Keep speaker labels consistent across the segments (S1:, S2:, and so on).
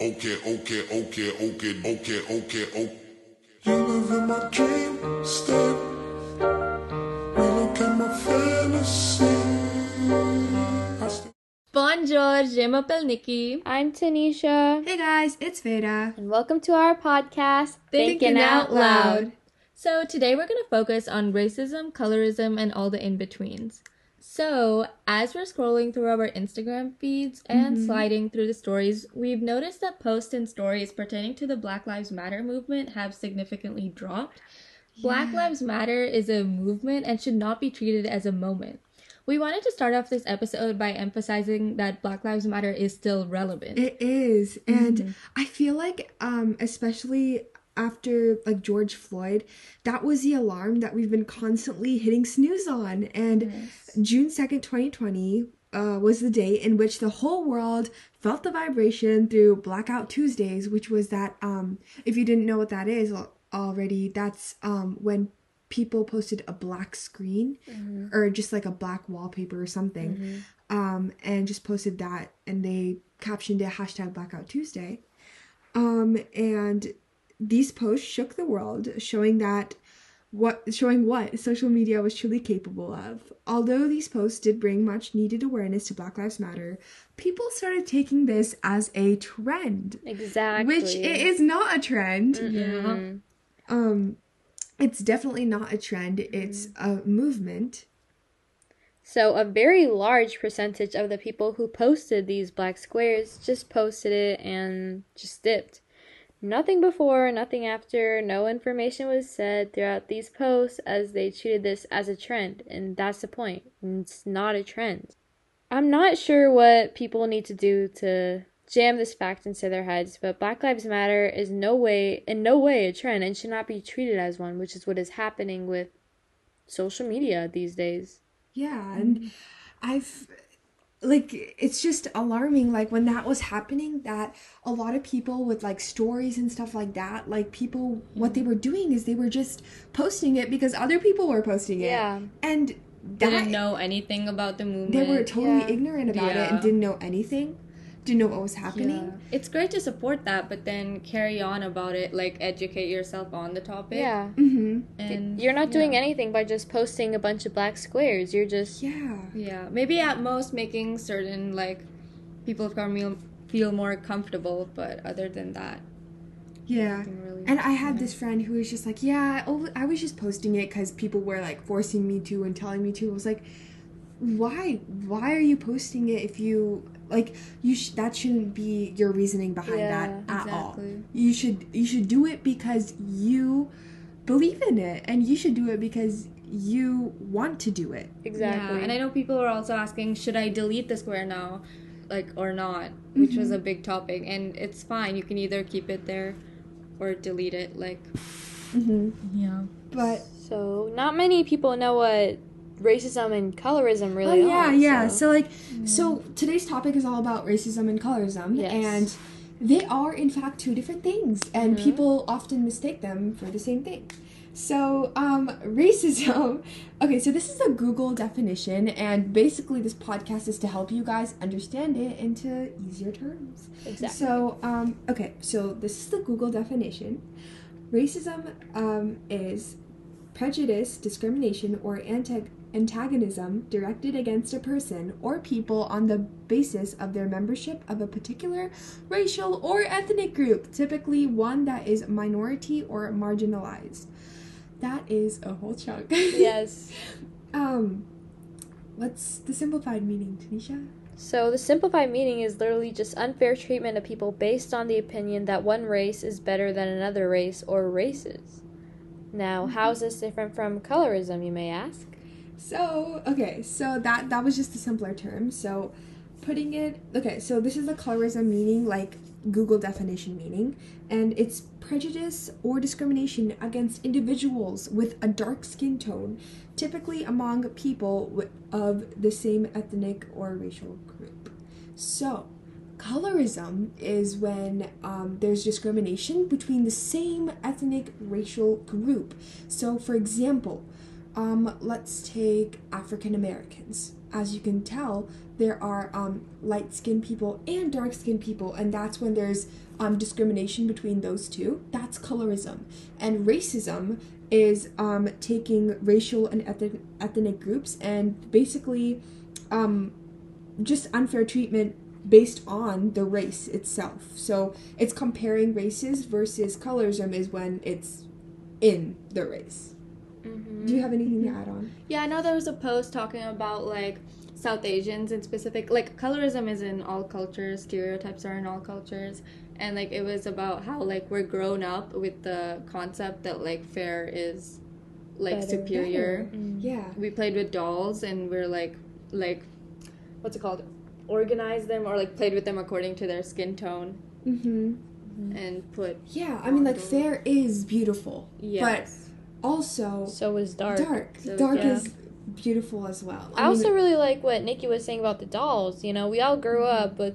S1: Okay, okay, okay, okay, okay, okay, okay. You live in my dream state. We look at my fantasy. I still
S2: Bonjour, je m'appelle Nikki.
S3: I'm Tanisha,
S4: Hey guys, it's Veda.
S3: and welcome to our podcast,
S4: Thinking Out Loud.
S2: So, today we're going to focus on racism, colorism, and all the in betweens. So, as we're scrolling through our Instagram feeds and sliding through the stories, we've noticed that posts and stories pertaining to the Black Lives Matter movement have significantly dropped. Black Lives Matter is a movement and should not be treated as a moment. We wanted to start off this episode by emphasizing that Black Lives Matter is still relevant.
S4: It is, and I feel like, um, especially after like George Floyd, that was the alarm that we've been constantly hitting snooze on. And June second, twenty twenty. Uh, was the day in which the whole world felt the vibration through Blackout Tuesdays, which was that um, if you didn't know what that is already, that's um, when people posted a black screen or just like a black wallpaper or something um, and just posted that and they captioned it hashtag blackout tuesday um, and these posts shook the world showing that what showing what social media was truly capable of. Although these posts did bring much needed awareness to black lives matter people started taking this as a trend.
S3: Exactly.
S4: which it is not a trend.
S3: Mm.
S4: um it's definitely not a trend. It's a movement.
S3: So, a very large percentage of the people who posted these black squares just posted it and just dipped. Nothing before, nothing after, no information was said throughout these posts as they treated this as a trend, and that's the point. It's not a trend. I'm not sure what people need to do to jam this fact into their heads, but Black Lives Matter is no way in no way a trend and should not be treated as one, which is what is happening with social media these days.
S4: Yeah, and I've like it's just alarming like when that was happening that a lot of people with like stories and stuff like that like people what they were doing is they were just posting it because other people were posting it
S3: Yeah.
S4: and that
S2: didn't know anything about the movement.
S4: they were totally
S3: Yeah.
S4: ignorant about it and didn't know anything didn't know what was happening
S2: Yeah. It's great to support that, but then carry on about it, like educate yourself on the topic.
S3: Yeah.
S4: mm-hmm
S2: And
S3: You're not doing
S2: yeah.
S3: anything by just posting a bunch of black squares. You're just
S4: yeah
S2: Yeah, maybe at most making certain like people of color feel, feel more comfortable, but other than that,
S4: yeah
S2: really.
S4: And I had this friend who was just like, yeah, oh, I was just posting it because people were like forcing me to and telling me to. I was like, why? Why are you posting it if you like you? Sh- that shouldn't be your reasoning behind
S3: Yeah,
S4: that at all. You should you should do it because you believe in it, and you should do it because you want to do it.
S3: exactly.
S2: Yeah, and I know people are also asking, should I delete the square now, like or not, which was a
S4: Mm-hmm.
S2: big topic, and it's fine. You can either keep it there, or delete it. Like,
S4: Mm-hmm.
S2: yeah,
S4: But
S3: so not many people know what racism and colorism really
S4: oh yeah,
S3: are.
S4: yeah.
S3: so-
S4: So like, so today's topic is all about racism and colorism,
S3: Yes.
S4: and they are in fact two different things, and people often mistake them for the same thing. So, um, racism. Okay, so this is a Google definition, and basically, this podcast is to help you guys understand it into easier terms.
S3: Exactly.
S4: So, um, okay, so this is the Google definition. Racism um, is prejudice, discrimination, or anti- antagonism directed against a person or people on the basis of their membership of a particular racial or ethnic group, typically one that is minority or marginalized. That is a whole chunk.
S3: yes.
S4: um, what's the simplified meaning, Tanisha?
S3: So the simplified meaning is literally just unfair treatment of people based on the opinion that one race is better than another race or races. Now, how is this different from colorism, you may ask?
S4: So okay, so that that was just a simpler term. So putting it okay, so this is the colorism meaning, like Google definition meaning, and it's prejudice or discrimination against individuals with a dark skin tone, typically among people of the same ethnic or racial group. So colorism is when um, there's discrimination between the same ethnic racial group. So, for example, um, let's take African Americans. as you can tell, there are um, light skinned people and dark skinned people, and that's when there's um, discrimination between those two. That's colorism. And racism is um, taking racial and ethnic, ethnic groups and basically um, just unfair treatment based on the race itself. So it's comparing races versus colorism is when it's in the race. Do you have anything to add on?
S2: Yeah, I know there was a post talking about like South Asians in specific. Like colorism is in all cultures, stereotypes are in all cultures, and like it was about how like we're grown up with the concept that like fair is like
S3: Better.
S2: superior.
S4: Yeah.
S2: We played with dolls and we're like like what's it called? Organize them or like played with them according to their skin tone
S4: Mm-hmm.
S2: and put
S4: Yeah, I mean, like, fair is beautiful,
S2: yes.
S4: but also
S3: So is dark.
S4: dark.
S2: So,
S4: dark
S2: yeah.
S4: is beautiful as well.
S3: I also really like what Nikki was saying about the dolls. You know, we all grew up with,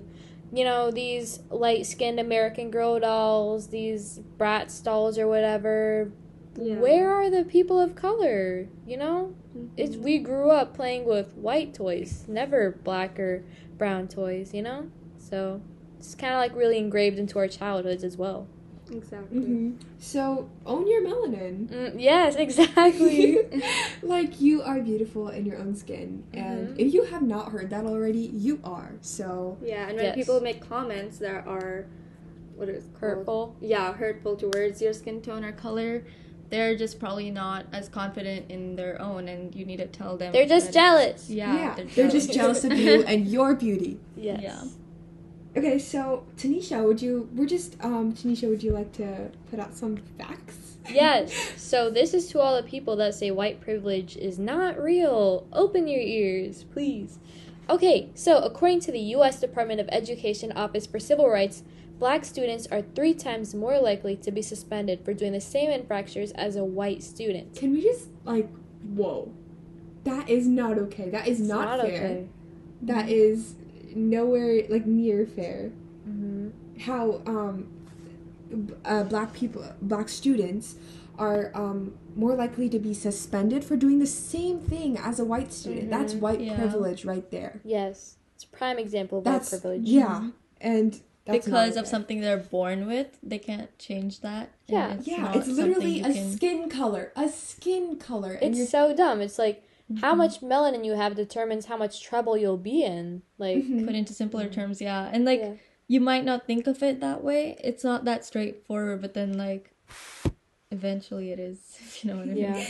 S3: you know, these light skinned American Girl dolls, these Bratz dolls or whatever.
S2: Yeah.
S3: Where are the people of color? You know? It's
S2: Mm-hmm.
S3: we grew up playing with white toys, never black or brown toys, you know? So it's kind of like really engraved into our childhoods as well.
S2: Exactly.
S4: hmm So own your melanin.
S3: Mm, yes, exactly.
S4: like you are beautiful in your own skin, and
S3: Mm-hmm.
S4: if you have not heard that already, you are. So
S2: Yeah, and when
S3: Yes.
S2: people make comments that are what is it called?
S3: Hurtful.
S2: Yeah, hurtful towards your skin tone or color, they're just probably not as confident in their own, and you need to tell them.
S3: They're just jealous.
S2: Yeah,
S4: they're, just jealous of you and your beauty.
S3: Yes.
S2: Yeah.
S4: Okay, so Tanisha, would you? We're just um, Tanisha, would you like to put out some facts?
S3: Yes. So this is to all the people that say white privilege is not real. Open your ears, please. Okay, so according to the US Department of Education Office for Civil Rights, black students are 3 times more likely to be suspended for doing the same infractions as a white student.
S4: Can we just like, whoa, that is not okay. That is
S3: It's
S4: not, fair.
S3: okay.
S4: That is nowhere like near fair.
S3: hmm
S4: How um, uh, black people, black students are um more likely to be suspended for doing the same thing as a white student. That's white
S2: Yeah.
S4: privilege right there.
S3: Yes. It's a prime example of
S4: That's
S3: white privilege.
S4: yeah, and that's
S2: because of
S4: okay.
S2: something they're born with, they can't change that.
S3: Yeah.
S2: it's
S4: Yeah, it's literally a
S2: can-
S4: skin color, a skin color, and
S3: It's
S4: you're
S3: so dumb. It's like how
S2: Mm-hmm.
S3: much melanin you have determines how much trouble you'll be in. Like
S4: Mhm.
S2: put into simpler terms, yeah, and like
S3: Yeah.
S2: you might not think of it that way. It's not that straightforward, but then like eventually it is. If you know what I mean?
S3: Yeah.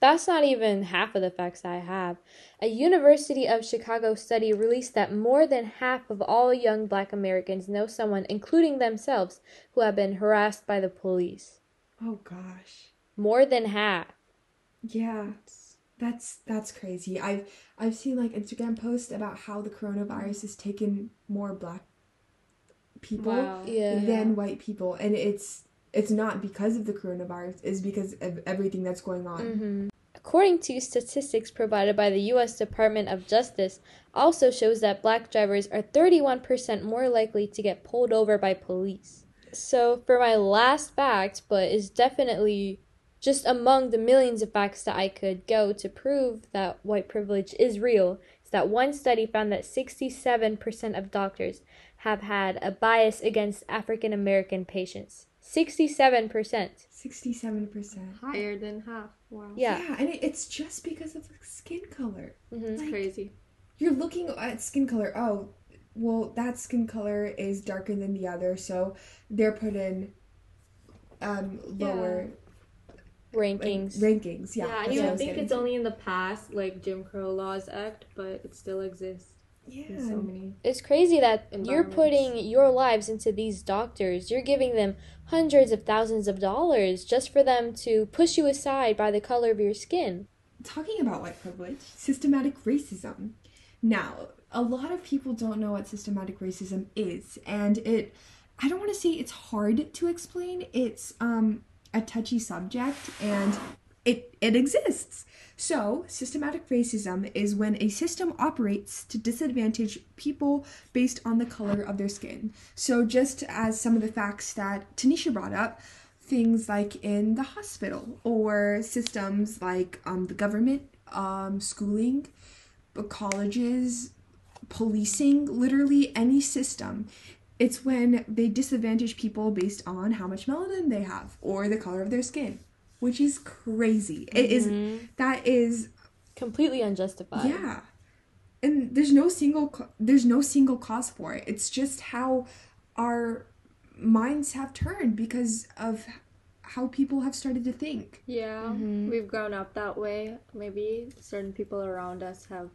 S3: That's not even half of the facts I have. A University of Chicago study released that more than half of all young black Americans know someone, including themselves, who have been harassed by the police.
S4: oh gosh,
S3: More than half.
S4: yeah, that's that's crazy. I've I've seen like Instagram posts about how the coronavirus has taken more black people
S2: Wow.
S3: Yeah.
S4: than white people, and it's it's not because of the coronavirus. It's because of everything that's going on.
S3: hmm According to statistics provided by the U.S. Department of Justice, also shows that black drivers are 31% more likely to get pulled over by police. So, for my last fact, but is definitely just among the millions of facts that I could go to prove that white privilege is real, is that one study found that 67% of doctors have had a bias against African American patients. 67%.
S4: Sixty-seven percent.
S2: Higher than half. Wow.
S3: Yeah.
S4: Yeah, and it, it's just because of the skin color.
S3: hmm
S2: It's
S4: Like,
S2: crazy.
S4: you're looking at skin color. Oh, well, that skin color is darker than the other, so they're put in um lower like,
S3: Rankings.
S4: rankings. Yeah,
S2: Yeah, and you
S4: I
S2: would
S4: was
S2: think it's
S4: to.
S2: only in the past, like Jim Crow laws act, but it still exists in so many.
S3: It's crazy that you're putting your lives into these doctors. You're giving them hundreds of thousands of dollars just for them to push you aside by the color of your skin.
S4: Talking about white privilege, systematic racism. Now, a lot of people don't know what systematic racism is, and it I don't want to say it's hard to explain. It's um a touchy subject and it it exists. So, systematic racism is when a system operates to disadvantage people based on the color of their skin. So, just as some of the facts that Tanisha brought up, things like in the hospital or systems like um, the government, um, schooling, colleges policing literally any system. It's when they disadvantage people based on how much melanin they have or the color of their skin, which is crazy. It is mm-hmm. that is
S3: Completely unjustified.
S4: yeah. And there's no single there's no single cause for it. It's just how our minds have turned because of how people have started to think.
S2: Yeah, mm-hmm. we've grown up that way. Maybe certain people around us have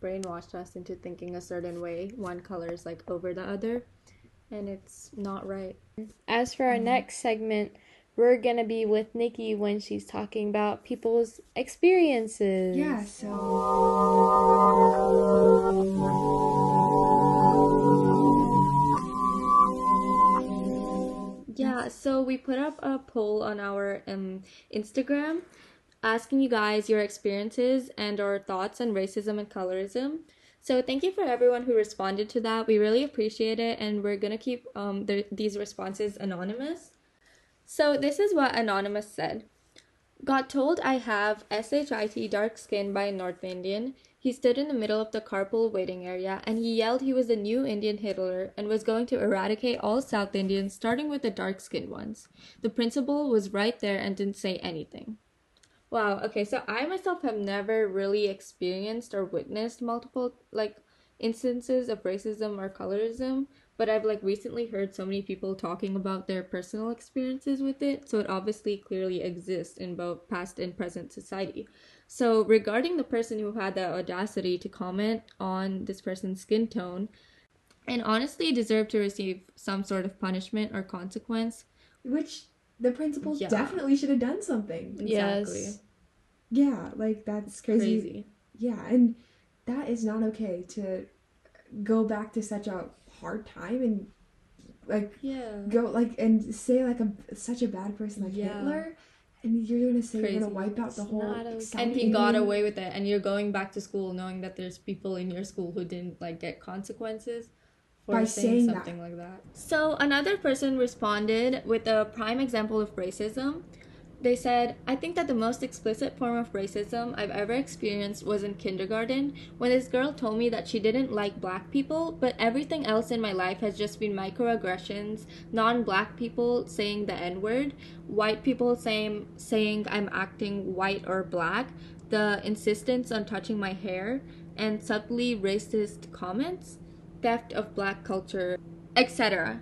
S2: brainwashed us into thinking a certain way. One color is like over the other, and it's not right.
S3: As for our next segment, we're gonna be with Nikki when she's talking about people's experiences.
S4: Yeah, so
S2: Yeah, so we put up a poll on our um, Instagram asking you guys your experiences and or thoughts on racism and colorism. So thank you for everyone who responded to that. We really appreciate it, and we're gonna keep um, the, these responses anonymous. So this is what anonymous said. Got told I have SHIT dark skin by a North Indian. He stood in the middle of the carpool waiting area and he yelled he was the new Indian Hitler and was going to eradicate all South Indians, starting with the dark skinned ones. The principal was right there and didn't say anything. Wow, okay, so I myself have never really experienced or witnessed multiple like instances of racism or colorism, but I've like recently heard so many people talking about their personal experiences with it, so it obviously clearly exists in both past and present society. So, regarding the person who had the audacity to comment on this person's skin tone, and honestly deserved to receive some sort of punishment or consequence.
S4: which the principal
S2: Yeah.
S4: definitely should have done something.
S2: Exactly.
S3: Yes.
S4: Yeah, like that's crazy.
S2: Crazy.
S4: Yeah, and that is not okay to go back to such a hard time and like
S2: Yeah.
S4: go like and say like a such a bad person like
S2: Yeah.
S4: Hitler and you're gonna say you're gonna wipe out the whole
S3: okay.
S2: And he got away with it and you're going back to school knowing that there's people in your school who didn't like get consequences for
S4: By
S2: saying,
S4: saying that.
S2: something like that. So another person responded with a prime example of racism. They said i think that the most explicit form of racism i've ever experienced was in kindergarten when this girl told me that she didn't like black people but everything else in my life has just been microaggressions non-black people saying the n-word white people saying saying i'm acting white or black the insistence on touching my hair and subtly racist comments theft of black culture etc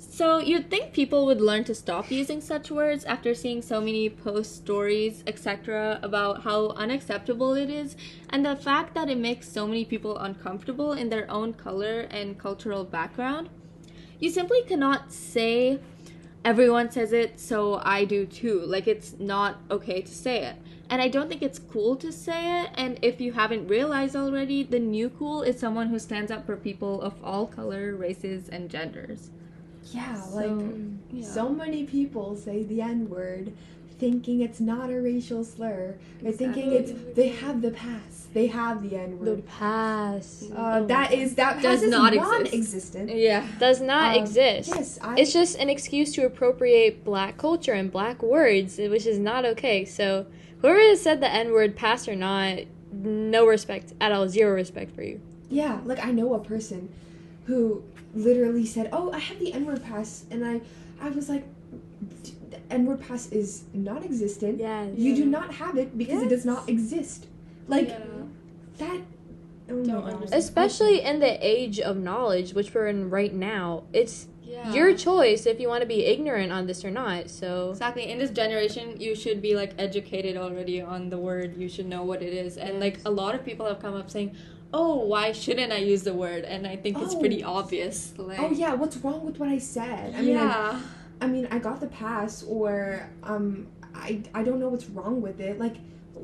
S2: so you'd think people would learn to stop using such words after seeing so many post stories, etc., about how unacceptable it is, and the fact that it makes so many people uncomfortable in their own color and cultural background. You simply cannot say everyone says it, so I do too. Like it's not okay to say it. And I don't think it's cool to say it. And if you haven't realized already, the new cool is someone who stands up for people of all color, races, and genders.
S4: Yeah,
S2: So,
S4: like
S2: yeah.
S4: so many people say the N word thinking it's not a racial slur. Or thinking it's they have the pass. They have the N word.
S3: The
S4: word.
S3: pass
S4: Uh, that is that
S2: Oh Does
S4: is
S2: not exist.
S4: non-existent.
S2: Yeah.
S3: does not
S4: Um,
S3: exist.
S4: Yes, I,
S3: It's just an excuse to appropriate black culture and black words, which is not okay. So, whoever has said the N word, pass or not, no respect at all, zero respect for you.
S4: Yeah, like I know a person who literally said, "Oh, I have the N-word pass," and I, I was like, "The N-word pass is non-existent.
S3: Yes.
S4: You do not have it because it does not exist." Like that. Oh
S2: Don't understand.
S3: Especially in the age of knowledge, which we're in right now, it's
S2: Yeah.
S3: your choice if you want to be ignorant on this or not. So,
S2: Exactly. In this generation, you should be like educated already on the word. You should know what it is. And like a lot of people have come up saying, "Oh, why shouldn't I use the word?" And I think it's
S4: Oh.
S2: pretty obvious. Like,
S4: Oh yeah, what's wrong with what I said? I mean, I,
S2: yeah.
S4: I mean, I got the pass, or um, I I don't know what's wrong with it. Like,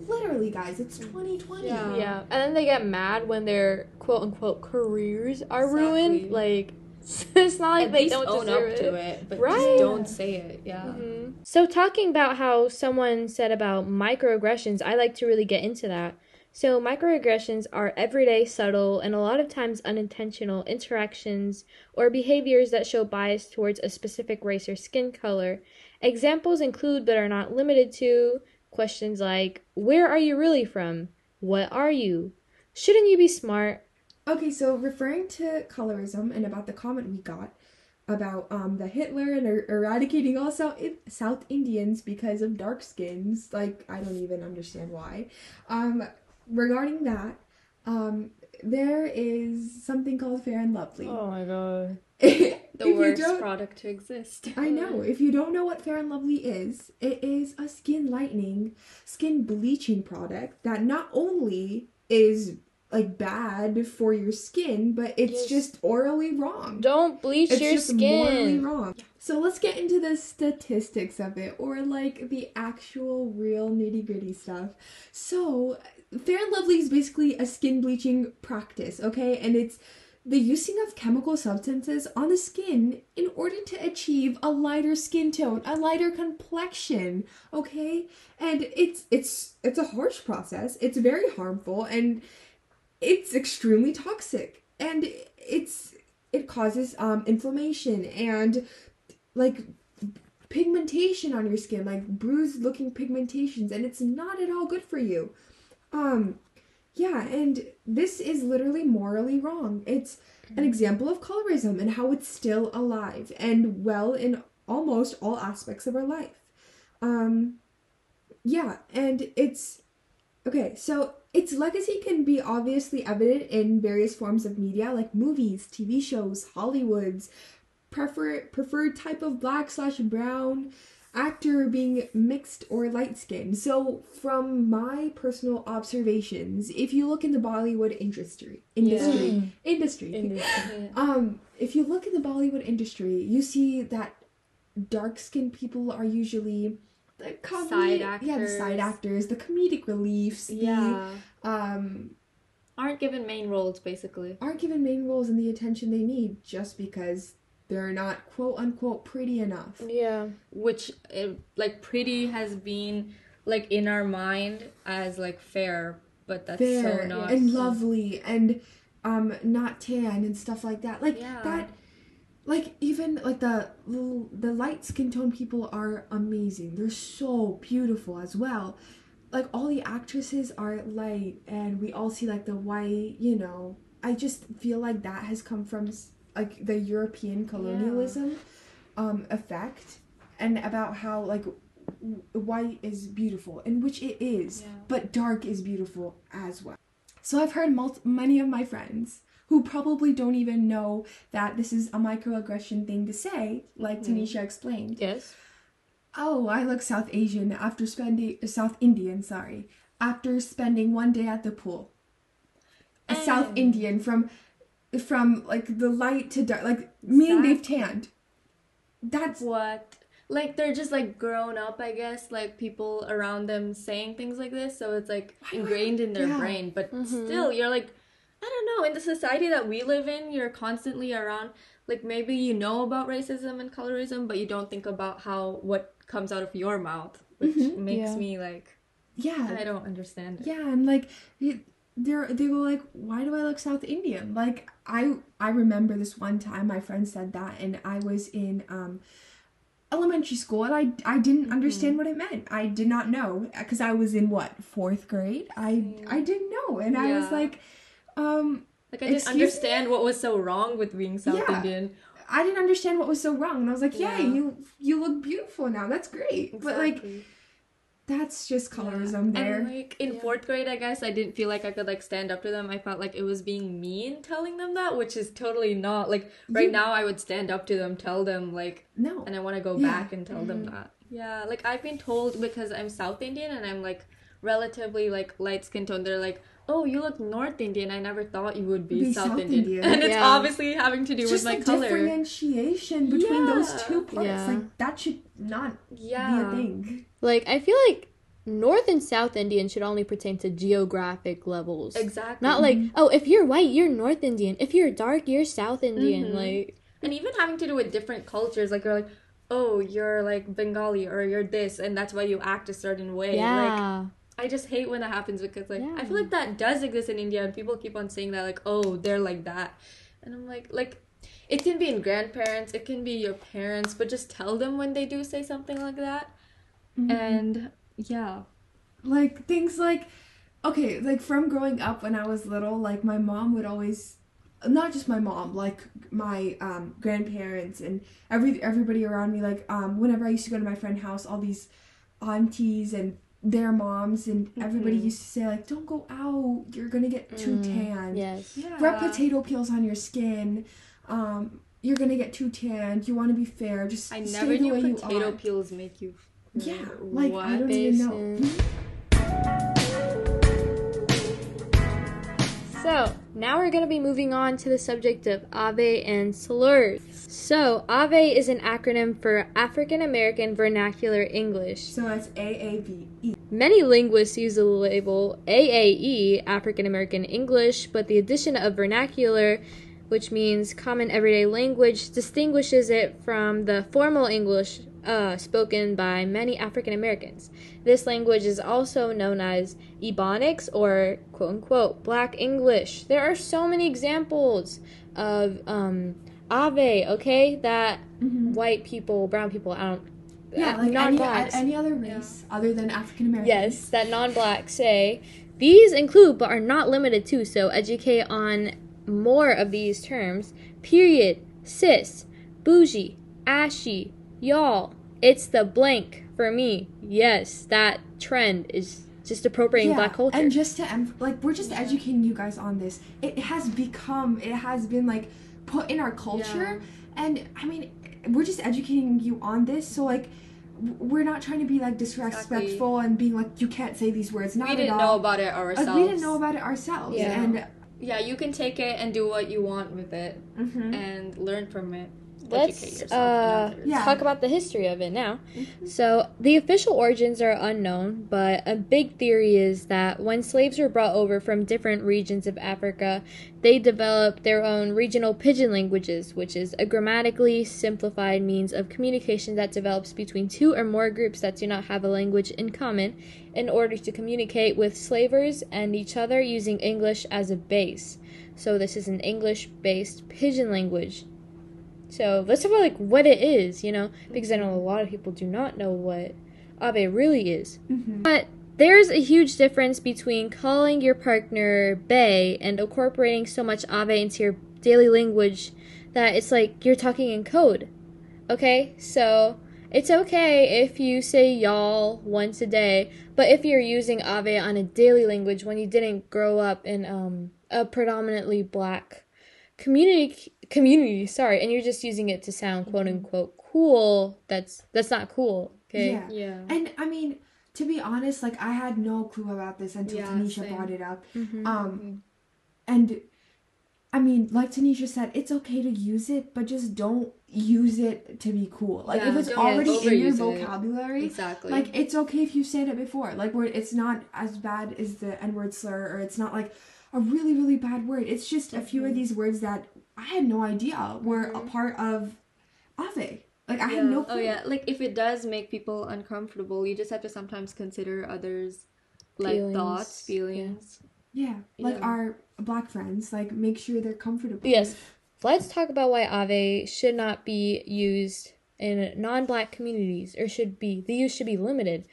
S4: literally, guys, it's 2020.
S2: Yeah.
S3: yeah. And then they get mad when their quote unquote careers are
S2: Exactly.
S3: ruined. Like, it's not like they don't
S2: own up to it, but
S3: Right.
S2: just don't say it. Yeah.
S3: Mhm. So, talking about how someone said about microaggressions, I like to really get into that. So, microaggressions are everyday, subtle, and a lot of times unintentional interactions or behaviors that show bias towards a specific race or skin color. Examples include, but are not limited to, questions like Where are you really from? What are you? Shouldn't you be smart?
S4: Okay, so referring to colorism and about the comment we got about um the Hitler and er- eradicating all South South Indians because of dark skins, like I don't even understand why. Um, regarding that, um, there is something called Fair and Lovely.
S3: Oh my god. The worst product to exist.
S4: I know. If you don't know what Fair and Lovely is, it is a skin lightening, skin bleaching product that not only is like bad for your skin, but it's
S3: Yes.
S4: just orally wrong.
S3: Don't bleach
S4: It's
S3: your
S4: just morally
S3: skin.
S4: wrong. So let's get into the statistics of it, or like the actual real nitty gritty stuff. So, Fair and Lovely is basically a skin bleaching practice, okay? And it's the using of chemical substances on the skin in order to achieve a lighter skin tone, a lighter complexion, okay? And it's it's it's a harsh process. It's very harmful and it's extremely toxic. And it's it causes um inflammation and like pigmentation on your skin, like bruised looking pigmentations, and it's not at all good for you. Um yeah, and this is literally morally wrong. It's an example of colorism and how it's still alive and well in almost all aspects of our life. Um yeah, and it's okay, so its legacy can be obviously evident in various forms of media like movies, TV shows, Hollywoods, prefer preferred type of black slash brown actor being mixed or light skinned. So from my personal observations, if you look in the Bollywood industry industry industry um if you look in the Bollywood industry, you see that dark skinned people are usually the comedy,
S3: Side
S4: yeah, the side
S3: actors.
S4: actors, the comedic reliefs,
S3: Yeah.
S4: the um
S3: Aren't given main roles, basically.
S4: aren't given main roles and the attention they need just because they're not quote unquote pretty enough.
S3: Yeah.
S2: which uh, like pretty has been like in our mind as like fair but that's
S4: Fair
S2: so not
S4: and lovely and um not tan and stuff like that. Like
S2: Yeah.
S4: that like even like the the light skin tone people are amazing. They're so beautiful as well. Like all the actresses are light and we all see like the white, you know. I just feel like that has come from like the European colonialism um effect and about how like w- white is beautiful and which it is
S2: Yeah.
S4: but dark is beautiful as well so i've heard mul- many of my friends who probably don't even know that this is a microaggression thing to say like tanisha explained
S3: Yes.
S4: oh i look south asian after spending south indian sorry after spending one day at the pool a south indian from from like the light to dark like meaning they've tanned that's
S2: what like they're just like grown up i guess like people around them saying things like this so it's like ingrained in their
S4: yeah.
S2: brain but
S3: Mhm.
S2: still you're like i don't know in the society that we live in you're constantly around like maybe you know about racism and colorism but you don't think about how what comes out of your mouth which
S4: Mhm.
S2: makes
S3: Yeah.
S2: me like
S4: yeah
S2: i don't understand it
S4: Yeah, and like they're they go like, why do I look South Indian? Like I I remember this one time my friend said that, and I was in um elementary school, and I I didn't understand what it meant. I did not know because I was in what fourth grade. I I didn't know, and I was like, um.
S2: like i didn't
S4: Excuse me?
S2: understand what was so wrong with being south
S4: Yeah.
S2: indian
S4: I didn't understand what was so wrong, and I was like, "Yeah,
S2: Yeah.
S4: you you look beautiful now. That's great." But like, that's just colorism there.
S2: And like in
S3: Yeah.
S2: fourth grade, I guess I didn't feel like I could like stand up to them. I felt like it was being mean telling them that, which is totally not. Like right
S4: You-
S2: now, I would stand up to them, tell them like,
S4: no,
S2: and I want to go
S4: Yeah.
S2: back and tell them that. Yeah, like I've been told because I'm South Indian and I'm like relatively like light skin tone. They're like, oh, you look North Indian. I never thought you would be,
S4: Be
S2: South,
S4: South
S2: Indian.
S4: Indian.
S2: and it's
S3: Yeah.
S2: obviously having to do
S4: it's
S2: with
S4: just
S2: my
S4: a
S2: color.
S4: differentiation between those two parts.
S3: Yeah.
S4: Like that should not
S2: Yeah.
S4: be a thing.
S3: Like I feel like North and South Indian should only pertain to geographic levels.
S2: Exactly.
S3: Not like, oh, if you're white, you're North Indian. If you're dark, you're South Indian.
S2: Mhm.
S3: Like,
S2: and even having to do with different cultures like you're like oh you're like bengali or you're this and that's why you act a certain way like
S3: yeah.
S2: I just hate when that happens because like i feel like that does exist in india and people keep on saying that like oh they're like that and i'm like like it can be in grandparents it can be your parents but just tell them when they do say something like that
S3: Mm-hmm.
S2: and yeah
S4: Like things like okay, like from growing up when I was little, like my mom would always not just my mom, like my um, grandparents and every everybody around me. Like um, whenever I used to go to my friend's house, all these aunties and their moms and everybody used to say like, "Don't go out. You're gonna get too tan.
S3: Yes.
S2: Yeah.
S4: Rub potato peels on your skin. Um, you're gonna get too tanned. You want to be fair. Just
S2: I
S4: stay
S2: never
S4: the
S2: knew
S4: way
S2: potato peels make you.
S4: Yeah, like
S2: what?
S4: I don't even know.
S3: So, now we're going to be moving on to the subject of AAVE and slurs. So, AAVE is an acronym for African American Vernacular English.
S4: So that's A A V E.
S3: Many linguists use the label AAE, African American English, but the addition of vernacular, which means common everyday language, distinguishes it from the formal English uh, spoken by many African Americans. This language is also known as Ebonics or quote unquote Black English. There are so many examples of um, AAVE, okay, that white people, brown people, I don't.
S4: Yeah,
S3: uh,
S4: like any,
S3: non-blacks.
S4: any other race other than African American.
S3: Yes, that non black say. These include but are not limited to, so educate on more of these terms. Period, cis, bougie, ashy, y'all. It's the blank for me. Yes, that trend is just appropriating
S4: Yeah,
S3: black culture.
S4: and just to em- like we're just educating you guys on this. It has become, it has been like put in our culture, yeah. and I mean, we're just educating you on this. So like, we're not trying to be like disrespectful and being like you can't say these words. Not
S2: We didn't
S4: all.
S2: know about it
S4: Like,
S2: ourselves.
S4: we didn't know about it ourselves,
S3: Yeah.
S4: and
S2: Yeah, you can take it and do what you want with it
S4: Mhm.
S2: and learn from it.
S3: Let's uh.
S4: Yeah.
S3: talk about the history of it now. So, the official origins are unknown, but a big theory is that when slaves were brought over from different regions of Africa, they developed their own regional pidgin languages, which is a grammatically simplified means of communication that develops between two or more groups that do not have a language in common in order to communicate with slavers and each other using English as a base. So, this is an English based pidgin language. So let's talk about like what it is, you know, because I know a lot of people do not know what AAVE really is.
S4: Mhm.
S3: But there's a huge difference between calling your partner Bay and incorporating so much AAVE into your daily language that it's like you're talking in code. Okay? So it's okay if you say y'all once a day, but if you're using AAVE on a daily language when you didn't grow up in um, a predominantly black community community sorry and you're just using it to sound quote unquote cool that's that's not cool okay
S4: Yeah.
S2: Yeah.
S4: And I mean, to be honest, like I had no clue about this until
S2: Yeah,
S4: Tanisha
S2: same.
S4: brought it up.
S3: mm-hmm.
S4: Um, and I mean, like Tanisha said, it's okay to use it, but just don't use it to be cool. Like if it's already in your
S2: overuse it.
S4: vocabulary,
S2: Exactly.
S4: like it's okay if you said it before. Like where it's not as bad as the N word slur, or it's not like a really really bad word. It's just a few of these words that I had no idea we were a mm-hmm. part of AAVE. Like I had no clue.
S2: Oh yeah, like if it does make people uncomfortable, you just have to sometimes consider others like
S3: Feelings,
S2: thoughts, feelings.
S4: Yeah, like
S2: Yeah.
S4: our black friends, like make sure they're comfortable.
S3: yes let's talk about why AAVE should not be used in non-black communities or should be the use should be limited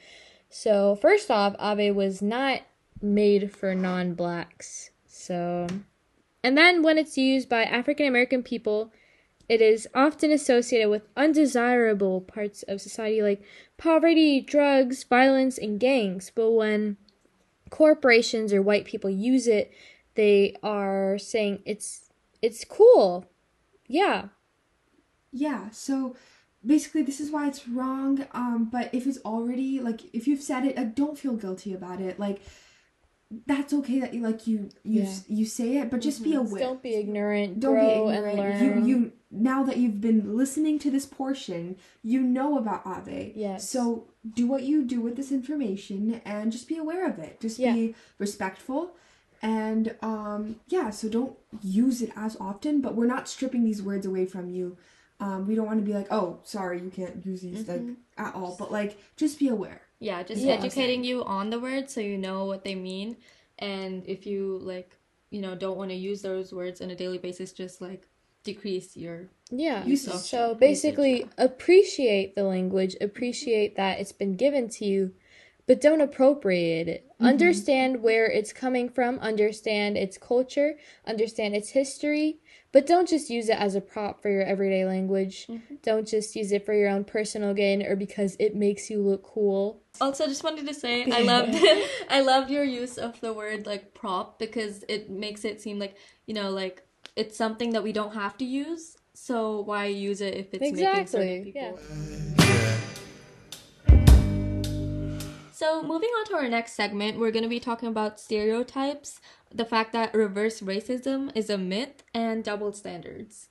S3: so first off AAVE was not made for non-blacks so and then when it's used by african american people it is often associated with undesirable parts of society like poverty, drugs, violence, and gangs. But when corporations or white people use it, they are saying it's it's cool. Yeah.
S4: Yeah, so basically this is why it's wrong. Um, but if it's already like if you've said it, like don't feel guilty about it. Like that's okay that you like you you
S3: Yeah.
S4: you say it, but just be aware.
S3: Don't be ignorant.
S4: Don't be ignorant.
S3: and learn.
S4: You you now that you've been listening to this portion, you know about AAVE.
S3: Yes.
S4: So do what you do with this information and just be aware of it. Just
S3: Yeah.
S4: be respectful. And um yeah, so don't use it as often, but we're not stripping these words away from you. Um we don't want to be like, "Oh, sorry, you can't use these like at all." But like just be aware.
S2: Yeah, just
S3: Yeah.
S2: educating you on the words so you know what they mean. And if you like, you know, don't want to use those words on a daily basis, just like decrease your
S3: Yeah.
S4: Usage.
S3: So basically, appreciate the language, appreciate that it's been given to you, but don't appropriate it. Mm-hmm. Understand where it's coming from, understand its culture, understand its history, but don't just use it as a prop for your everyday language. Mm-hmm. Don't just use it for your own personal gain or because it makes you look cool.
S2: Also, just wanted to say I loved I loved your use of the word like prop because it makes it seem like you know like it's something that we don't have to use. So why use it if it's making certain
S3: Exactly,
S2: people?
S3: yeah.
S2: So moving on to our next segment, we're going to be talking about stereotypes, the fact that reverse racism is a myth, and double standards.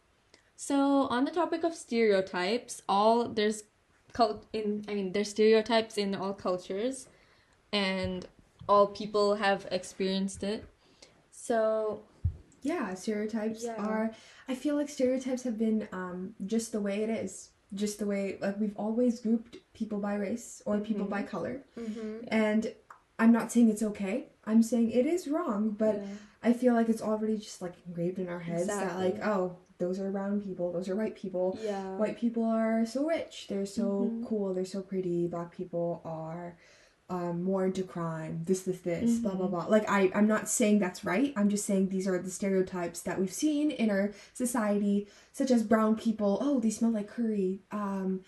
S2: So on the topic of stereotypes, all there's cult in I mean there's stereotypes in all cultures, and all people have experienced it. So
S4: Yeah, stereotypes
S3: Yeah.
S4: are. I feel like stereotypes have been um, just the way it is. Just the way, like, we've always grouped people by race or people by color.
S3: Mm-hmm.
S4: And I'm not saying it's okay. I'm saying it is wrong, but I feel like it's already just, like, engraved in our heads that, like, oh, those are brown people, those are white people.
S3: Yeah.
S4: White people are so rich, they're so
S3: Mm-hmm.
S4: cool, they're so pretty. Black people are um, more into crime, this, this, this, blah,
S3: Mm-hmm.
S4: blah, blah. Like, I, I'm not saying that's right. I'm just saying these are the stereotypes that we've seen in our society, such as brown people. Oh, they smell like curry. Um,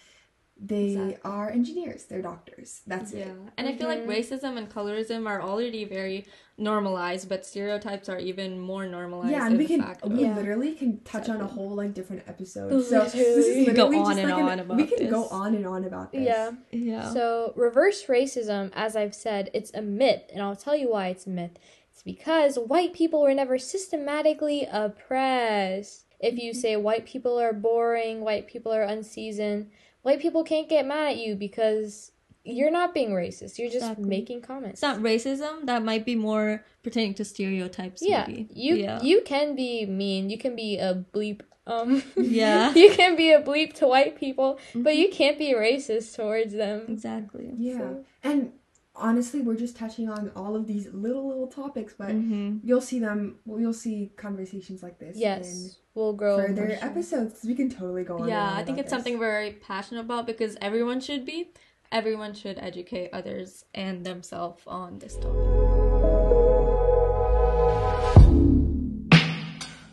S4: they
S2: Exactly.
S4: are engineers, they're doctors. That's
S2: yeah,
S4: it.
S2: and I feel like racism and colorism are already very normalized, but stereotypes are even more normalized.
S4: Yeah, and we can
S2: fact
S4: we
S3: Yeah.
S4: literally can touch on a whole like different episode. So this
S3: Literally.
S4: is
S2: Go
S4: literally
S2: on
S4: just
S2: and
S4: like an-
S2: on about
S4: we can go on and on about this.
S3: Yeah.
S2: yeah.
S3: So, reverse racism, as I've said, it's a myth, and I'll tell you why it's a myth. It's because white people were never systematically oppressed. If you mm-hmm. say white people are boring, white people are unseasoned, white people can't get mad at you because you're not being racist. You're just
S2: Exactly.
S3: making comments.
S2: it's not racism. That might be more pertaining to stereotypes.
S3: yeah,
S2: maybe.
S3: you
S2: yeah.
S3: you can be mean. You can be a bleep. Um,
S2: Yeah.
S3: you can be a bleep to white people, but
S2: Mm-hmm.
S3: you can't be racist towards them.
S2: exactly.
S4: Yeah. And honestly, we're just touching on all of these little little topics, but
S2: Mm-hmm.
S4: you'll see them. Well, you'll see conversations like this.
S3: Yes, we'll grow.
S4: Further
S3: sure.
S4: episodes, we can totally go on.
S2: Yeah, I think it's something we're very passionate about because everyone should be. Everyone should educate others and themselves on this topic.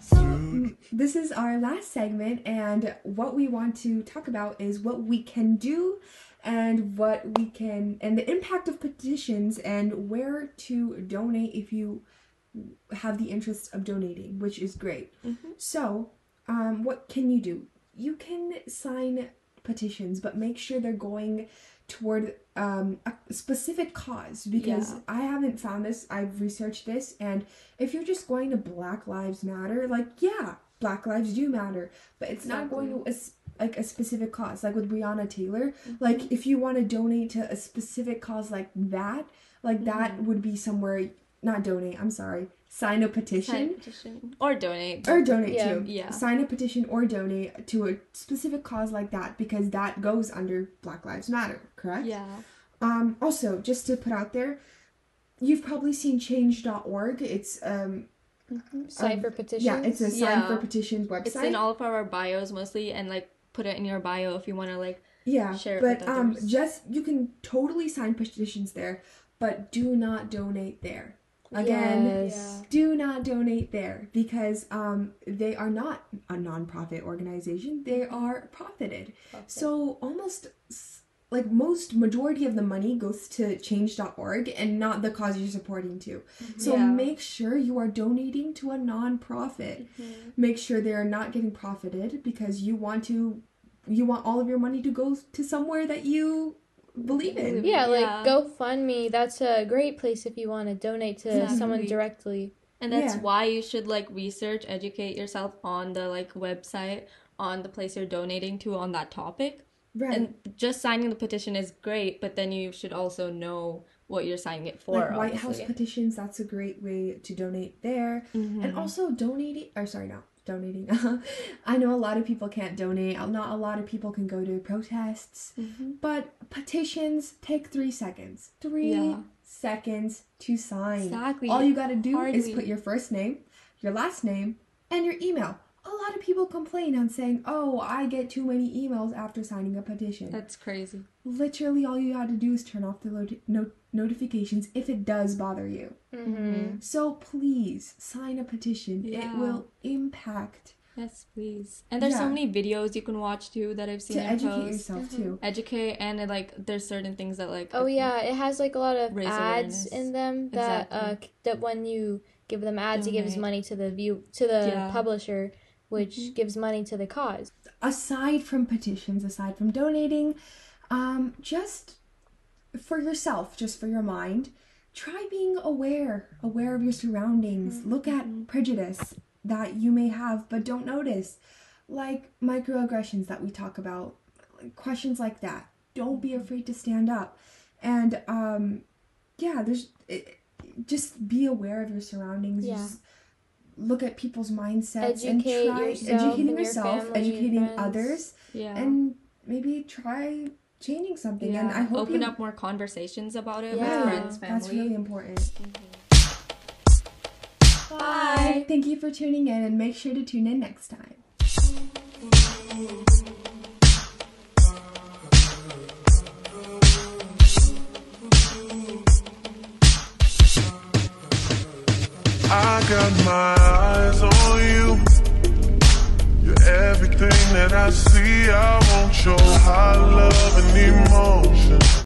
S4: So mm, this is our last segment, and what we want to talk about is what we can do, and what we can, and the impact of petitions, and where to donate if you have the interest of donating, which is great. So, um, what can you do? You can sign petitions, but make sure they're going toward um, a specific cause because
S2: Yeah.
S4: I haven't found this. I've researched this, and if you're just going to Black Lives Matter, like yeah, Black lives do matter, but it's not going to like a specific cause. Like with Breonna Taylor, like if you want to donate to a specific cause like that, like that would be somewhere. Not donate. I'm sorry. Sign a petition
S2: Sign a petition or donate.
S4: or donate
S3: Yeah.
S4: to
S2: Yeah.
S4: sign a petition or donate to a specific cause like that because that goes under black lives matter correct
S2: yeah.
S4: um also just to put out there you've probably seen change.org it's um
S3: Sign
S4: um,
S3: for petitions.
S4: yeah it's a sign for
S2: Yeah.
S4: petitions website
S2: It's in all of our bios mostly, and like put it in your bio if you want to like.
S4: yeah
S2: share it
S4: but
S2: with
S4: um just you can totally sign petitions there but do not donate there again
S3: Yes.
S4: do not donate there because um, they are not a nonprofit organization. They are profited. So almost like most majority of the money goes to change.org and not the cause you're supporting to. Mm-hmm. So
S2: Yeah.
S4: make sure you are donating to a nonprofit. Mm-hmm. Make sure they are not getting profited because you want to you want all of your money to go to somewhere that you believe in.
S3: Yeah, like
S2: Yeah.
S3: GoFundMe. That's a great place if you want to donate to someone directly.
S2: And that's
S4: Yeah.
S2: why you should like research, educate yourself on the like website, on the place you're donating to on that topic.
S4: Right.
S2: And just signing the petition is great, but then you should also know what you're signing it for.
S4: like White House petitions, that's a great way to donate there.
S2: Mm-hmm.
S4: And also donating, or sorry, not donating. I know a lot of people can't donate. Not a lot of people can go to protests.
S2: Mm-hmm.
S4: But petitions take three seconds. Three
S2: Yeah.
S4: seconds to sign.
S2: Exactly.
S4: All you gotta do is put your first name, your last name, and your email. A lot lot of people complain on saying, "Oh, I get too many emails after signing a petition."
S2: That's crazy.
S4: Literally, all you had to do is turn off the lo- no- notifications if it does bother you.
S3: Mm-hmm.
S4: So please sign a petition.
S2: Yeah.
S4: It will impact
S2: Yes, please. And there's so many videos you can watch too that I've seen
S4: to educate
S2: posts.
S4: yourself too.
S2: Educate and it, like there's certain things that like
S3: Oh yeah, it has like a lot of ads
S2: awareness.
S3: in them that uh
S2: Exactly.
S3: c- that when you give them ads, it gives money to the view to the
S2: Yeah.
S3: publisher, which
S2: Mm-hmm.
S3: gives money to the cause.
S4: Aside from petitions, aside from donating, um, just for yourself, just for your mind, try being aware, aware of your surroundings. Look at prejudice that you may have but don't notice, like microaggressions that we talk about, questions like that. Don't be afraid to stand up, and um, yeah, there's it, just be aware of your surroundings.
S3: Yeah.
S4: Just look at people's mindsets
S3: Educate
S4: and try
S3: yourself
S4: educating
S3: your
S4: yourself, educating others,
S2: yeah.
S4: and maybe try changing something.
S2: yeah.
S4: And I hope
S2: open
S4: you,
S2: up more conversations about it
S3: Yeah.
S2: with friends, family.
S4: That's really important. Mm-hmm.
S2: Bye.
S4: Thank you for tuning in, and make sure to tune in next time.
S1: I got my eyes on you. You're everything that I see. I want your high love and emotion.